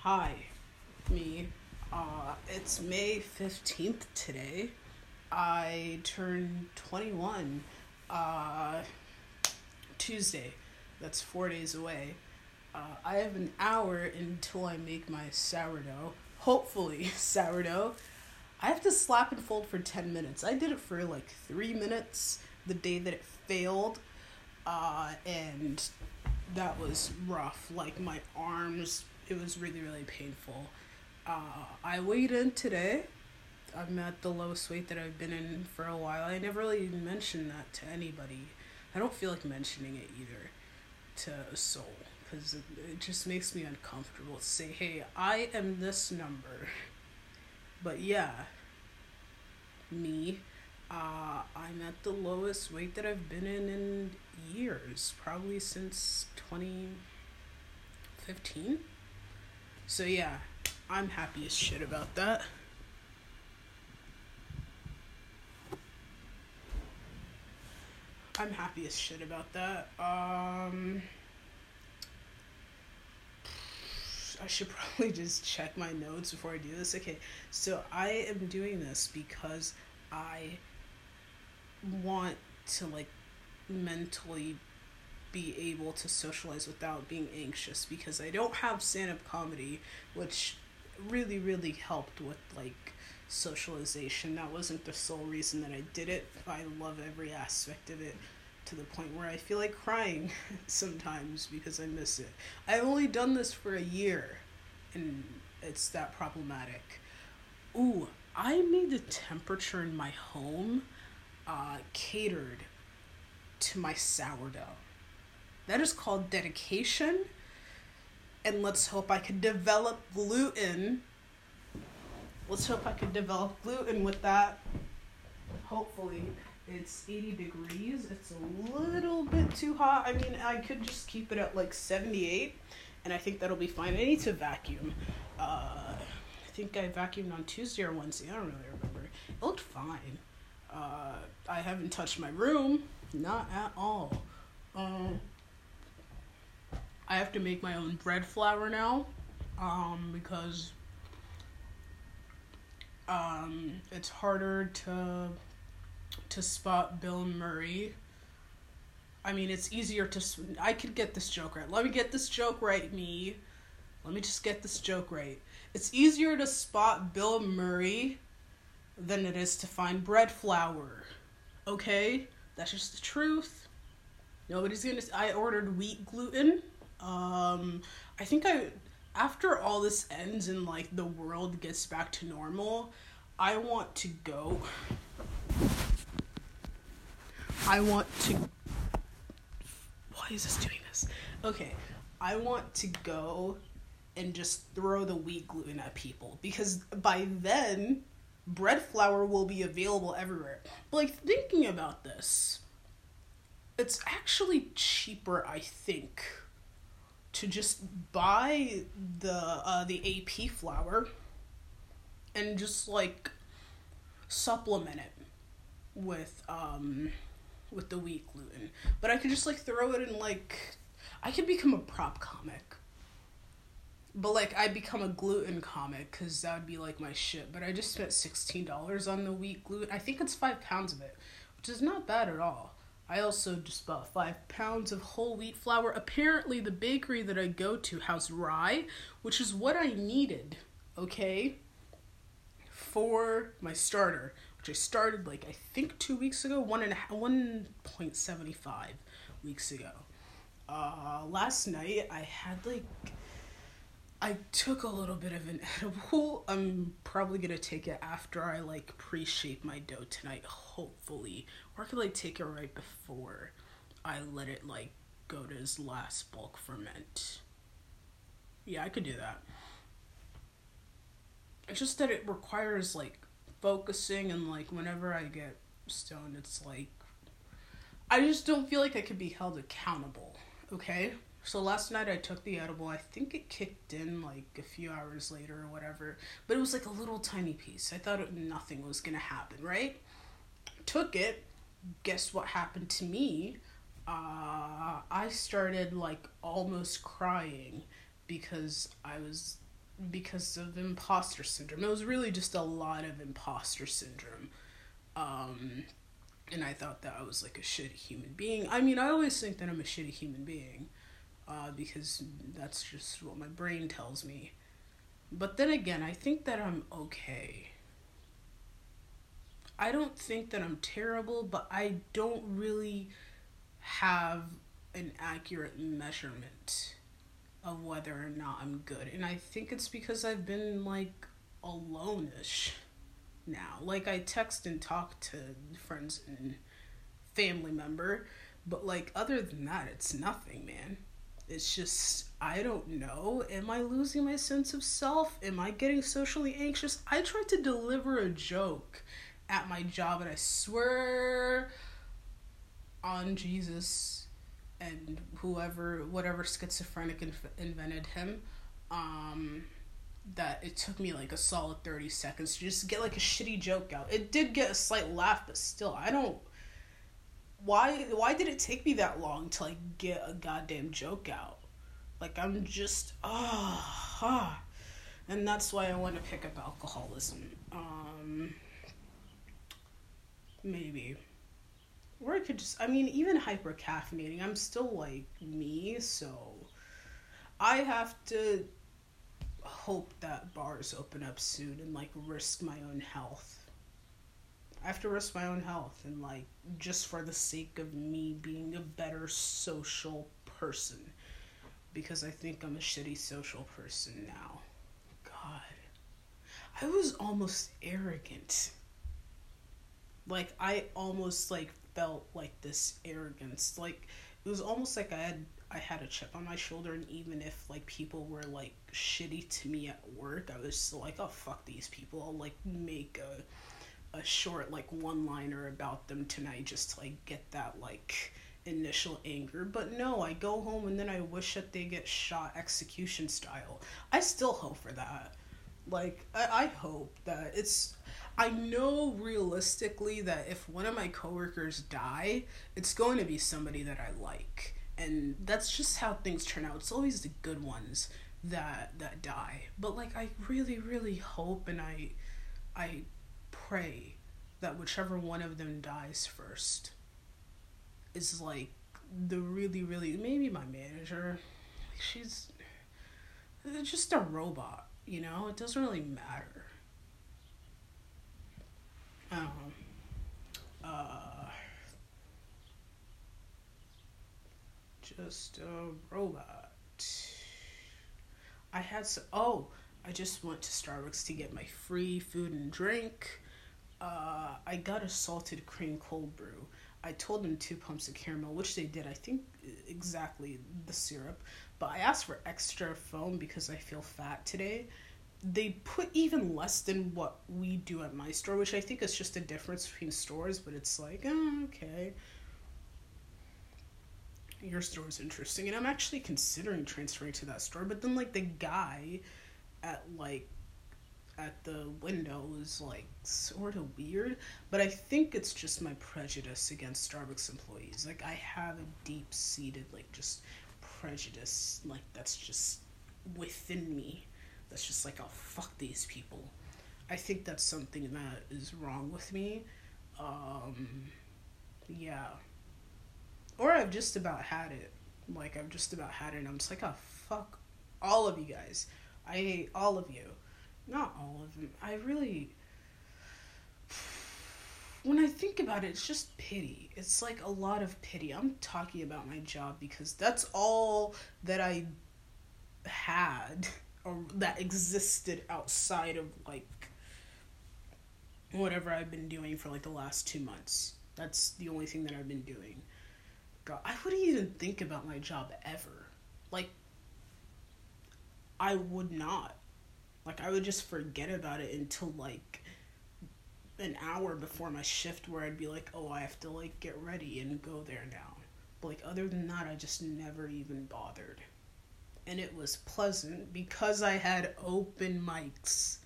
Hi, me. Uh, it's May 15th today. I turned 21 uh, Tuesday. That's four days away. Uh, I have an hour until I make my sourdough. Hopefully, sourdough. I have to slap and fold for 10 minutes. I did it for like three minutes the day that it failed. Uh, and that was rough. Like my arms, it was really, really painful. Uh, I weighed in today. I'm at the lowest weight that I've been in for a while. I never really mentioned that to anybody. I don't feel like mentioning it either to a soul because it, it just makes me uncomfortable to say, hey, I am this number. But yeah, me, uh, I'm at the lowest weight that I've been in in years, probably since 2015. So yeah, I'm happy as shit about that. I'm happy as shit about that. Um, I should probably just check my notes before I do this. Okay, so I am doing this because I want to like mentally be able to socialize without being anxious because I don't have stand up comedy, which really, really helped with like socialization. That wasn't the sole reason that I did it. I love every aspect of it to the point where I feel like crying sometimes because I miss it. I've only done this for a year and it's that problematic. Ooh, I made the temperature in my home uh, catered to my sourdough. That is called dedication. And let's hope I can develop gluten. Let's hope I can develop gluten with that. Hopefully, it's 80 degrees. It's a little bit too hot. I mean, I could just keep it at like 78, and I think that'll be fine. I need to vacuum. Uh, I think I vacuumed on Tuesday or Wednesday. I don't really remember. It looked fine. Uh, I haven't touched my room. Not at all. Um, I have to make my own bread flour now um, because um, it's harder to to spot Bill Murray. I mean, it's easier to. I could get this joke right. Let me get this joke right, me. Let me just get this joke right. It's easier to spot Bill Murray than it is to find bread flour. Okay? That's just the truth. Nobody's gonna. I ordered wheat gluten. Um, I think I. After all this ends and like the world gets back to normal, I want to go. I want to. Why is this doing this? Okay, I want to go and just throw the wheat gluten at people because by then bread flour will be available everywhere. But like thinking about this, it's actually cheaper, I think, to just buy the uh, the AP flour and just like supplement it with um with the wheat gluten. But I could just like throw it in like I could become a prop comic. But like I become a gluten comic because that would be like my shit. But I just spent sixteen dollars on the wheat gluten. I think it's five pounds of it, which is not bad at all. I also just bought five pounds of whole wheat flour. Apparently, the bakery that I go to has rye, which is what I needed. Okay, for my starter, which I started like I think two weeks ago, one and one point seventy five weeks ago. Uh, last night I had like I took a little bit of an edible. I'm probably gonna take it after I like pre-shape my dough tonight, hopefully, or I could like take it right before I let it like go to its last bulk ferment. Yeah, I could do that. It's just that it requires like focusing and like whenever I get stoned, it's like I just don't feel like I could be held accountable. Okay. So last night I took the edible. I think it kicked in like a few hours later or whatever, but it was like a little tiny piece. I thought it, nothing was gonna happen, right? Took it. Guess what happened to me? uh, I started like almost crying because I was because of imposter syndrome. It was really just a lot of imposter syndrome. Um, and I thought that I was like a shitty human being. I mean, I always think that I'm a shitty human being uh, because that's just what my brain tells me. But then again, I think that I'm okay. I don't think that I'm terrible, but I don't really have an accurate measurement of whether or not I'm good. And I think it's because I've been like alone-ish now. Like I text and talk to friends and family member, but like other than that, it's nothing, man. It's just I don't know. Am I losing my sense of self? Am I getting socially anxious? I tried to deliver a joke at my job and I swear on Jesus and whoever whatever schizophrenic inf- invented him um that it took me like a solid 30 seconds to just get like a shitty joke out it did get a slight laugh but still i don't why why did it take me that long to like get a goddamn joke out? Like i'm just ah oh, and that's why i want to pick up alcoholism. Um maybe. Or I could just, I mean, even hyper caffeinating, I'm still like me, so I have to hope that bars open up soon and like risk my own health. I have to risk my own health and like just for the sake of me being a better social person because I think I'm a shitty social person now. God. I was almost arrogant. Like I almost like felt like this arrogance. Like it was almost like I had I had a chip on my shoulder, and even if like people were like shitty to me at work, I was still like, oh fuck these people. I'll like make a a short like one liner about them tonight just to like get that like initial anger. But no, I go home and then I wish that they get shot execution style. I still hope for that. Like I, I hope that it's I know realistically that if one of my coworkers die, it's going to be somebody that I like. And that's just how things turn out. It's always the good ones that that die. But like I really really hope and I I pray that whichever one of them dies first is like the really really maybe my manager. She's just a robot, you know? It doesn't really matter um, uh, just a robot. I had some. Oh, I just went to Starbucks to get my free food and drink. Uh, I got a salted cream cold brew. I told them two pumps of caramel, which they did. I think exactly the syrup, but I asked for extra foam because I feel fat today they put even less than what we do at my store, which I think is just a difference between stores, but it's like, oh, okay. Your store is interesting, and I'm actually considering transferring to that store, but then, like, the guy at, like, at the window is, like, sort of weird, but I think it's just my prejudice against Starbucks employees. Like, I have a deep seated, like, just prejudice, like, that's just within me that's just like, oh, fuck these people. I think that's something that is wrong with me. Um, yeah. Or I've just about had it. Like, I've just about had it, and I'm just like, oh, fuck all of you guys. I hate all of you. Not all of them. I really. When I think about it, it's just pity. It's like a lot of pity. I'm talking about my job because that's all that I had or that existed outside of like whatever I've been doing for like the last two months. That's the only thing that I've been doing. God, I wouldn't even think about my job ever. Like, I would not. Like, I would just forget about it until like an hour before my shift where I'd be like, oh, I have to like get ready and go there now. But like, other than that, I just never even bothered and it was pleasant because I had open mics.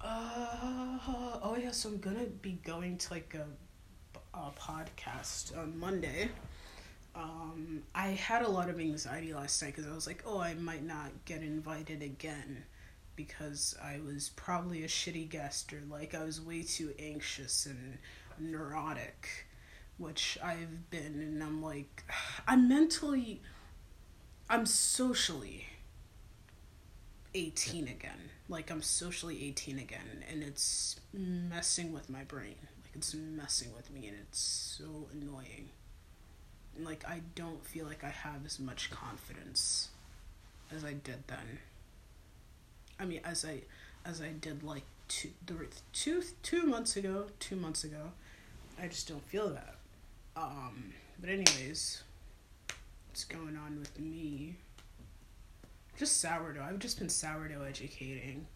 Uh, oh yeah, so I'm gonna be going to like a uh, podcast on Monday, um, I had a lot of anxiety last night because I was like, oh, I might not get invited again because I was probably a shitty guest or like I was way too anxious and neurotic, which I've been, and I'm like, I'm mentally, I'm socially 18 again. Like I'm socially 18 again, and it's messing with my brain. Like it's messing with me, and it's so annoying. Like I don't feel like I have as much confidence as I did then. I mean, as I as I did like two two two months ago, two months ago. I just don't feel that. Um, but anyways, what's going on with me? Just sourdough. I've just been sourdough educating.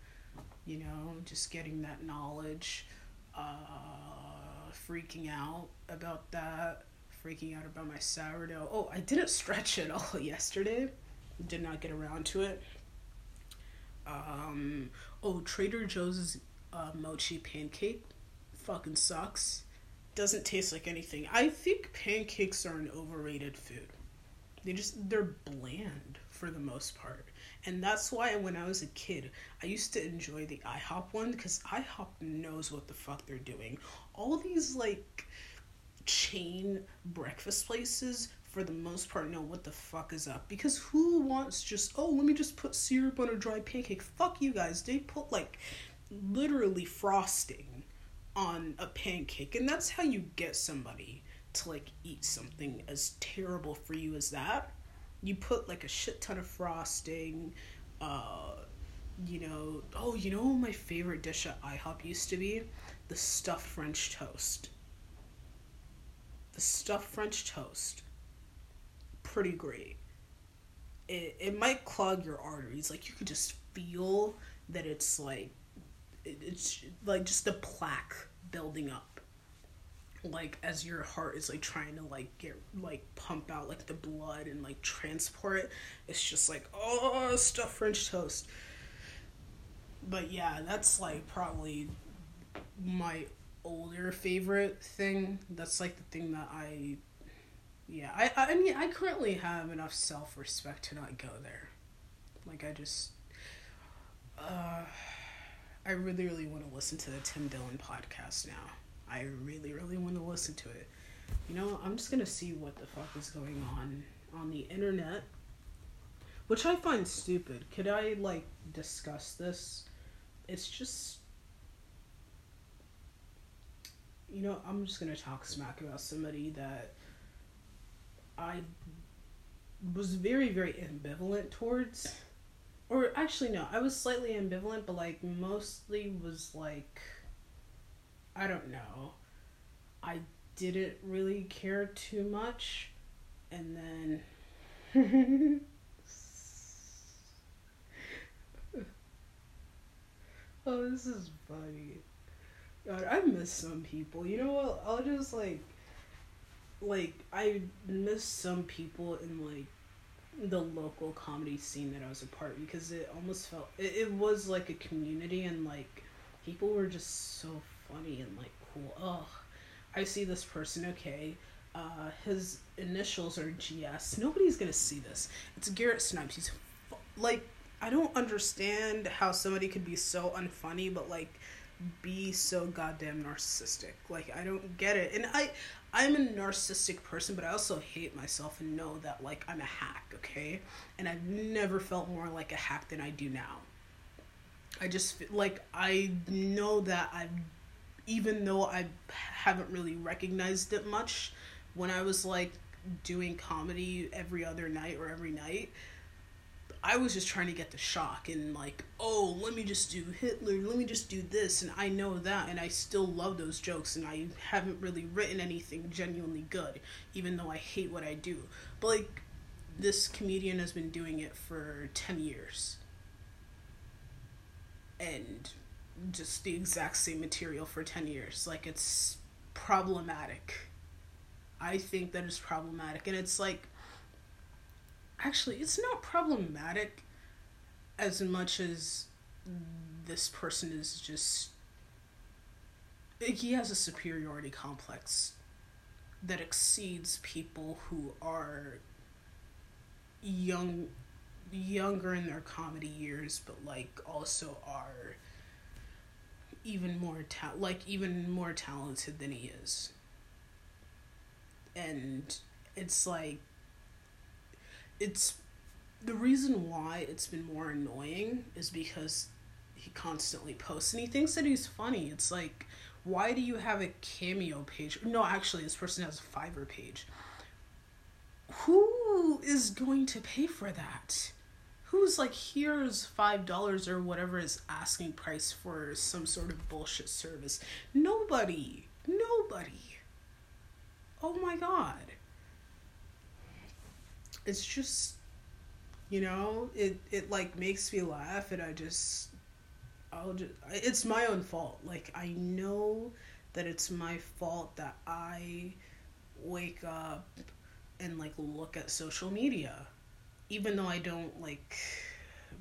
You know, just getting that knowledge. Uh, freaking out about that. Freaking out about my sourdough. Oh, I didn't stretch it all yesterday. Did not get around to it. Um, oh, Trader Joe's uh, mochi pancake fucking sucks. Doesn't taste like anything. I think pancakes are an overrated food. They just they're bland for the most part. And that's why when I was a kid, I used to enjoy the IHOP one because IHOP knows what the fuck they're doing. All these like chain breakfast places for the most part know what the fuck is up. Because who wants just oh let me just put syrup on a dry pancake? Fuck you guys. They put like literally frosting on a pancake. And that's how you get somebody to like eat something as terrible for you as that. You put like a shit ton of frosting uh you know oh you know my favorite dish at IHOP used to be? The stuffed french toast stuffed french toast pretty great. It it might clog your arteries. Like you could just feel that it's like it's like just the plaque building up like as your heart is like trying to like get like pump out like the blood and like transport it it's just like oh stuffed french toast but yeah that's like probably my older favorite thing that's like the thing that i yeah, I I mean I currently have enough self respect to not go there. Like I just uh I really really want to listen to the Tim Dillon podcast now. I really really want to listen to it. You know, I'm just going to see what the fuck is going on on the internet, which I find stupid. Could I like discuss this? It's just you know, I'm just to talk smack about somebody that I was very, very ambivalent towards. Or actually, no, I was slightly ambivalent, but like mostly was like, I don't know. I didn't really care too much. And then. oh, this is funny. God, I miss some people. You know what? I'll just like like I miss some people in like the local comedy scene that I was a part because it almost felt it, it was like a community and like people were just so funny and like cool. Oh, I see this person. Okay, uh, his initials are GS. Nobody's gonna see this. It's Garrett Snipes. He's like I don't understand how somebody could be so unfunny, but like be so goddamn narcissistic. Like I don't get it. And I I'm a narcissistic person, but I also hate myself and know that like I'm a hack, okay? And I've never felt more like a hack than I do now. I just like I know that I've even though I haven't really recognized it much when I was like doing comedy every other night or every night, I was just trying to get the shock and like, oh, let me just do Hitler, let me just do this, and I know that, and I still love those jokes, and I haven't really written anything genuinely good, even though I hate what I do. But like, this comedian has been doing it for 10 years. And just the exact same material for 10 years. Like, it's problematic. I think that is problematic. And it's like, actually it's not problematic as much as this person is just he has a superiority complex that exceeds people who are young younger in their comedy years but like also are even more ta- like even more talented than he is. And it's like it's the reason why it's been more annoying is because he constantly posts and he thinks that he's funny. It's like, why do you have a cameo page? No, actually, this person has a Fiverr page. Who is going to pay for that? Who's like, here's five dollars or whatever is asking price for some sort of bullshit service? Nobody. Nobody. Oh my god. It's just you know, it it like makes me laugh and I just I'll just it's my own fault. Like I know that it's my fault that I wake up and like look at social media even though I don't like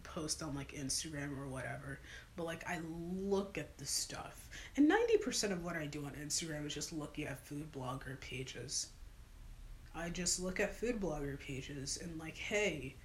post on like Instagram or whatever, but like I look at the stuff. And 90% of what I do on Instagram is just looking at food blogger pages. I just look at food blogger pages and like, hey,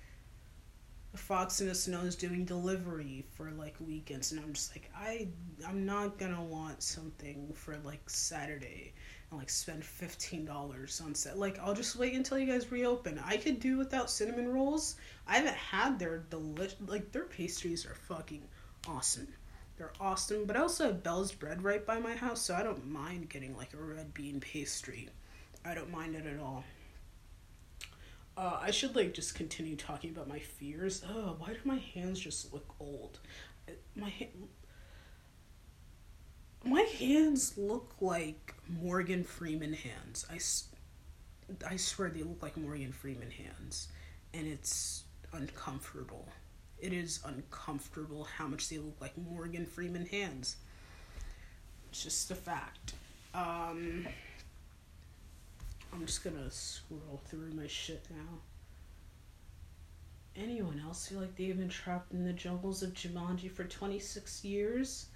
Fox in the Snow is doing delivery for like weekends, and I'm just like, I I'm not gonna want something for like Saturday and like spend fifteen dollars on set. Like I'll just wait until you guys reopen. I could do without cinnamon rolls. I haven't had their delicious like their pastries are fucking awesome. They're awesome, but I also have Bell's bread right by my house, so I don't mind getting like a red bean pastry. I don't mind it at all. Uh, I should like just continue talking about my fears. Oh, why do my hands just look old? My ha- my hands look like Morgan Freeman hands. I, I swear they look like Morgan Freeman hands, and it's uncomfortable. It is uncomfortable how much they look like Morgan Freeman hands. It's just a fact. Um, I'm just gonna scroll through my shit now. Anyone else feel like they've been trapped in the jungles of Jumanji for 26 years?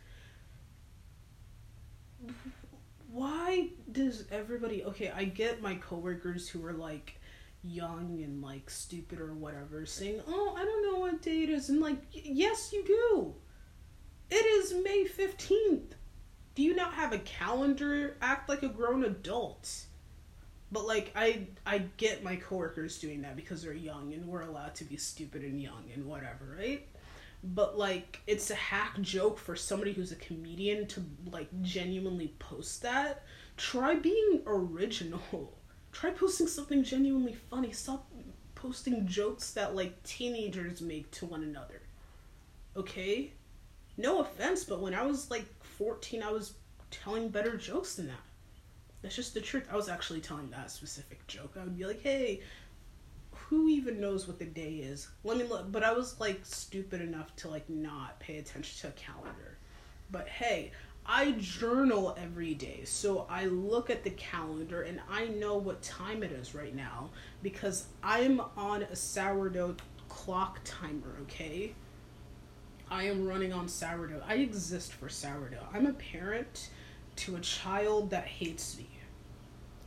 Why does everybody. Okay, I get my coworkers who are like young and like stupid or whatever saying, oh, I don't know what day it is. And like, yes, you do. It is May 15th. Do you not have a calendar? Act like a grown adult. But like I I get my coworkers doing that because they're young and we're allowed to be stupid and young and whatever, right? But like it's a hack joke for somebody who's a comedian to like genuinely post that. Try being original. Try posting something genuinely funny. Stop posting jokes that like teenagers make to one another. Okay? No offense, but when I was like 14, I was telling better jokes than that. That's just the truth. I was actually telling that specific joke. I would be like, hey, who even knows what the day is? Let me look. But I was like stupid enough to like not pay attention to a calendar. But hey, I journal every day. So I look at the calendar and I know what time it is right now because I'm on a sourdough clock timer, okay? I am running on sourdough. I exist for sourdough. I'm a parent to a child that hates me.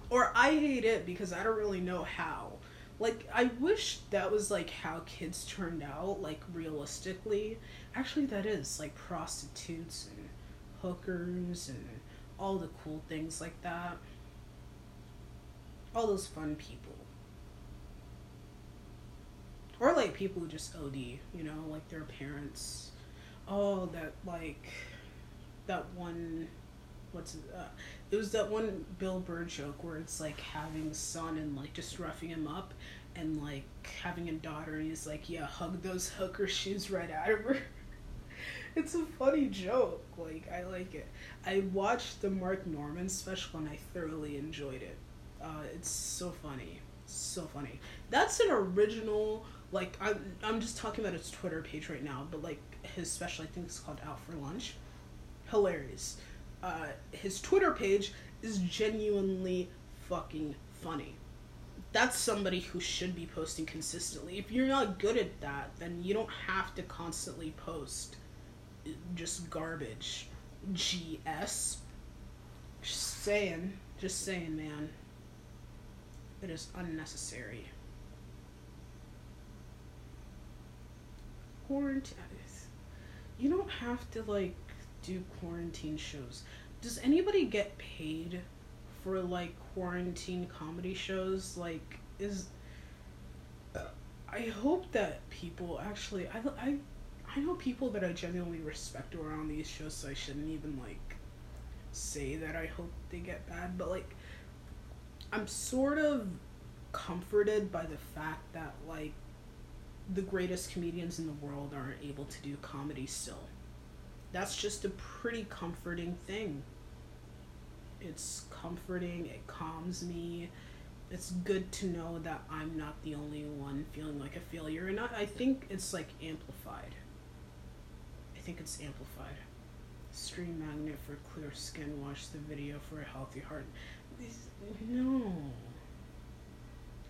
Or I hate it because I don't really know how. Like, I wish that was like how kids turned out, like realistically. Actually, that is like prostitutes and hookers and all the cool things like that. All those fun people. Or like people who just OD, you know, like their parents. Oh, that like that one what's uh, it was that one Bill Burr joke where it's like having son and like just roughing him up and like having a daughter and he's like yeah hug those hooker shoes right out of her. It's a funny joke. Like i like it. I watched the Mark Normand special and i thoroughly enjoyed it. Uh, it's so funny. So funny. That's an original like I'm, I'm just talking about his twitter page right now but like his special i think it's called out for lunch. Hilarious uh, his Twitter page is genuinely fucking funny. That's somebody who should be posting consistently. If you're not good at that, then you don't have to constantly post just garbage. GS. Just saying. Just saying, man. It is unnecessary. Quarantine. You don't have to like do quarantine shows. Does anybody get paid for like quarantine comedy shows? Like, is I hope that people actually I I I know people that I genuinely respect on these shows, so I shouldn't even like say that I hope they get bad, but like I'm sort of comforted by the fact that like the greatest comedians in the world aren't able to do comedy still. That's just a pretty comforting thing. It's comforting, it calms me. It's good to know that I'm not the only one feeling like a failure. And I, I think it's like amplified. I think it's amplified. Stream magnet for clear skin, watch the video for a healthy heart. No.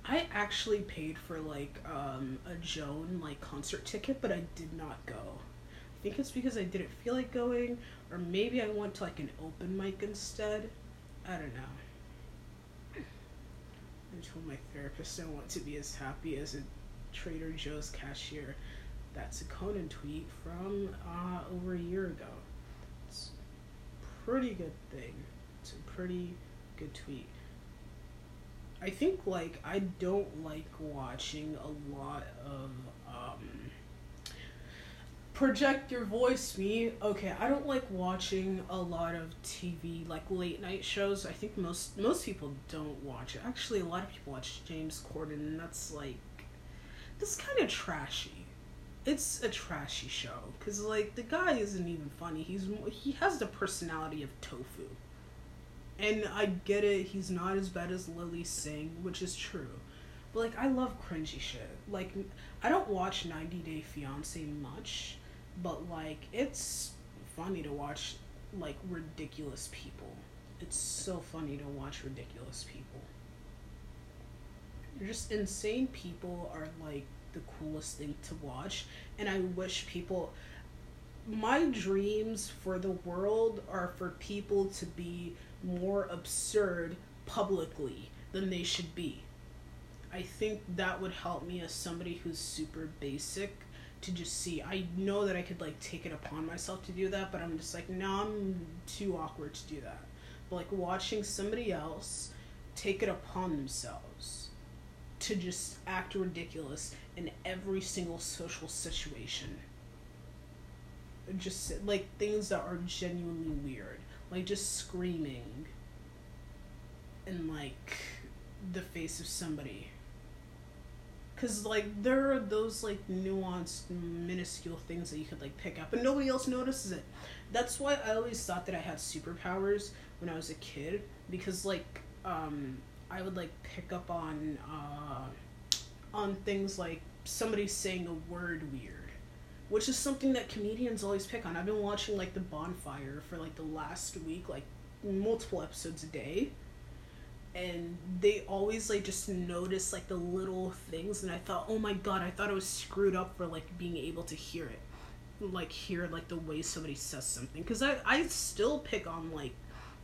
I actually paid for like um, a Joan like concert ticket, but I did not go. I think it's because I didn't feel like going, or maybe I went to like an open mic instead. I don't know. I told my therapist I want to be as happy as a Trader Joe's cashier. That's a Conan tweet from uh, over a year ago. It's a pretty good thing. It's a pretty good tweet. I think like I don't like watching a lot of um project your voice me. Okay, I don't like watching a lot of TV like late night shows. I think most most people don't watch it. Actually, a lot of people watch James Corden and that's like that's kind of trashy. It's a trashy show cuz like the guy isn't even funny. He's he has the personality of tofu. And I get it, he's not as bad as Lilly Singh, which is true. But like I love cringy shit. Like I don't watch 90 Day Fiance much, but like it's funny to watch like ridiculous people. It's so funny to watch ridiculous people. Just insane people are like the coolest thing to watch and I wish people my dreams for the world are for people to be more absurd publicly than they should be. I think that would help me as somebody who's super basic to just see. I know that I could like take it upon myself to do that, but I'm just like, no, I'm too awkward to do that. But like watching somebody else take it upon themselves to just act ridiculous in every single social situation. Just like things that are genuinely weird like just screaming in like the face of somebody because like there are those like nuanced minuscule things that you could like pick up and nobody else notices it that's why i always thought that i had superpowers when i was a kid because like um i would like pick up on uh on things like somebody saying a word weird which is something that comedians always pick on. I've been watching like The Bonfire for like the last week, like multiple episodes a day. And they always like just notice like the little things and I thought, "Oh my god, I thought I was screwed up for like being able to hear it." Like hear like the way somebody says something cuz I I still pick on like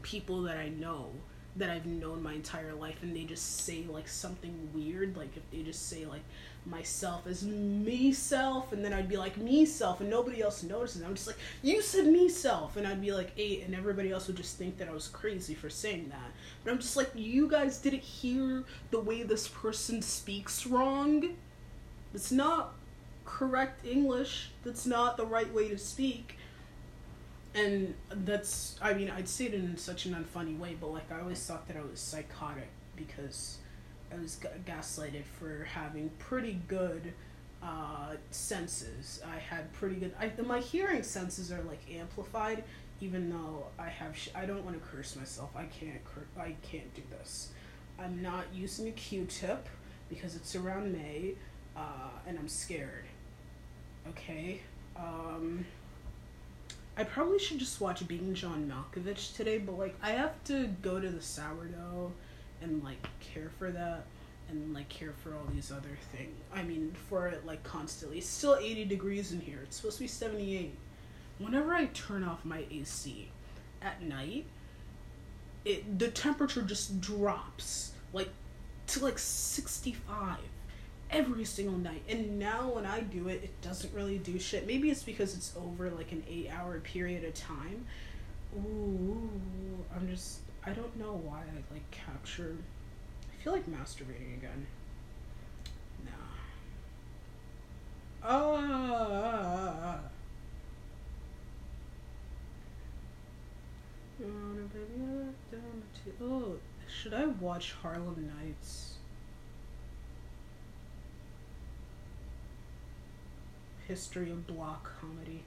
people that I know that I've known my entire life and they just say like something weird like if they just say like myself as me self and then I'd be like me self and nobody else notices. I'm just like you said me self and I'd be like eight and everybody else would just think that I was crazy for saying that. But I'm just like you guys didn't hear the way this person speaks wrong. It's not correct English. That's not the right way to speak and that's I mean I'd say it in such an unfunny way, but like I always thought that I was psychotic because I was g- gaslighted for having pretty good uh, senses. I had pretty good. I, my hearing senses are like amplified, even though I have. Sh- I don't want to curse myself. I can't. Cur- I can't do this. I'm not using a Q-tip because it's around May, uh, and I'm scared. Okay. Um, I probably should just watch Being John Malkovich today, but like I have to go to the sourdough and like care for that and like care for all these other things. I mean, for it like constantly. It's still 80 degrees in here. It's supposed to be 78. Whenever I turn off my AC at night, it the temperature just drops like to like 65 every single night. And now when I do it, it doesn't really do shit. Maybe it's because it's over like an eight hour period of time. Ooh, I'm just, I don't know why I like capture. I feel like masturbating again. Nah. Ah. Oh, should I watch Harlem Nights? History of block comedy.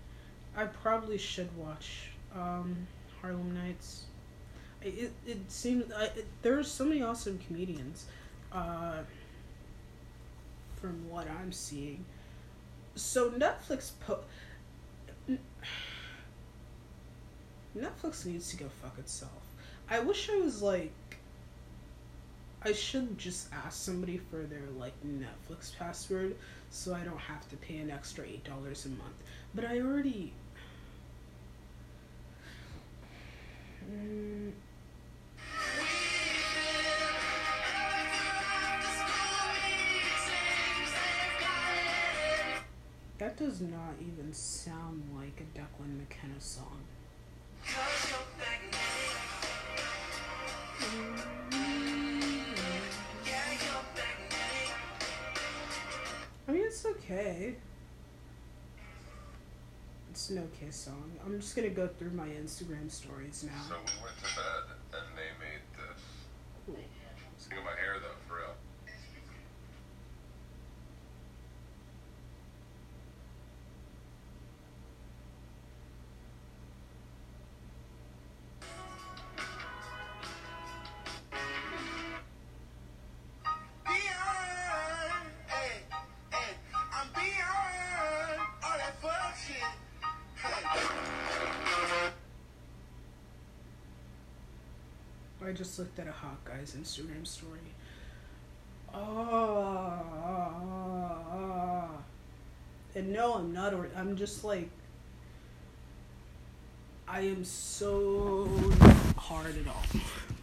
I probably should watch um, Harlem Nights. It it seems there are so many awesome comedians. Uh, from what I'm seeing, so Netflix po. Netflix needs to go fuck itself. I wish I was like. I should just ask somebody for their like Netflix password so I don't have to pay an extra eight dollars a month. But I already. That does not even sound like a Declan McKenna song. Okay. It's no kiss song. I'm just gonna go through my Instagram stories now. So we went to bed I just looked at a hot guy's Instagram story. Oh, and no, I'm not. Or I'm just like, I am so hard at all.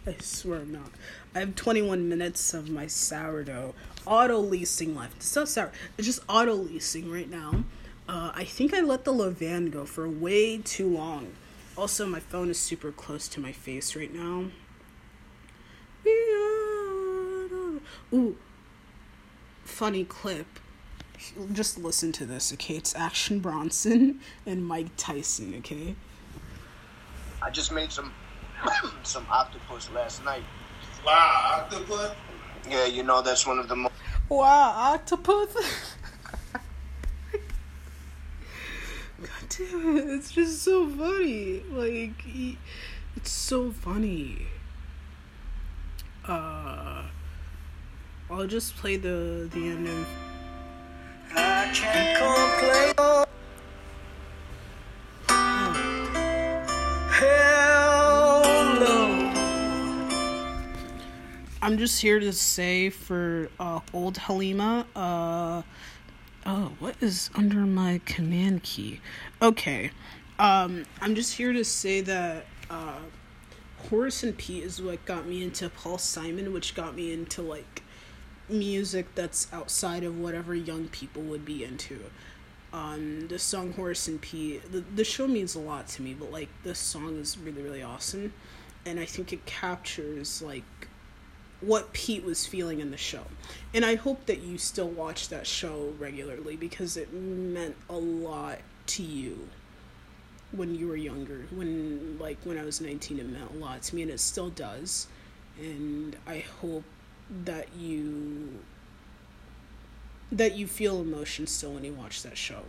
I swear I'm not. I have 21 minutes of my sourdough autolysing left. It's not sour. It's just autolysing right now. Uh, I think I let the levain go for way too long. Also, my phone is super close to my face right now. Ooh, funny clip. Just listen to this, okay? It's Action Bronson and Mike Tyson, okay? I just made some some octopus last night. Wow, octopus? Yeah, you know that's one of the most Wow, octopus. God damn it, it's just so funny. Like, it's so funny. Uh, I'll just play the the end of. I can't complain. No. I'm just here to say for uh, old Halima, uh, oh, what is under my command key? Okay, um, I'm just here to say that uh, Horace and Pete is what got me into Paul Simon, which got me into like music that's outside of whatever young people would be into. Um, the song Horace and Pete, the, the show means a lot to me, but like this song is really, really awesome. And I think it captures like what Pete was feeling in the show. And I hope that you still watch that show regularly because it meant a lot to you when you were younger. When like when I was 19 it meant a lot to me and it still does. And I hope that you that you feel emotion still when you watch that show.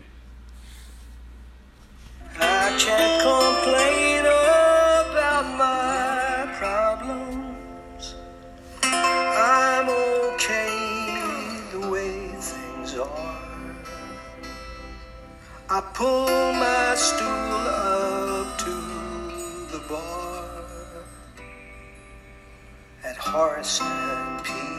I can't complain about my problems. I'm okay the way things are. I pull my stool up to the bar at Horace peace.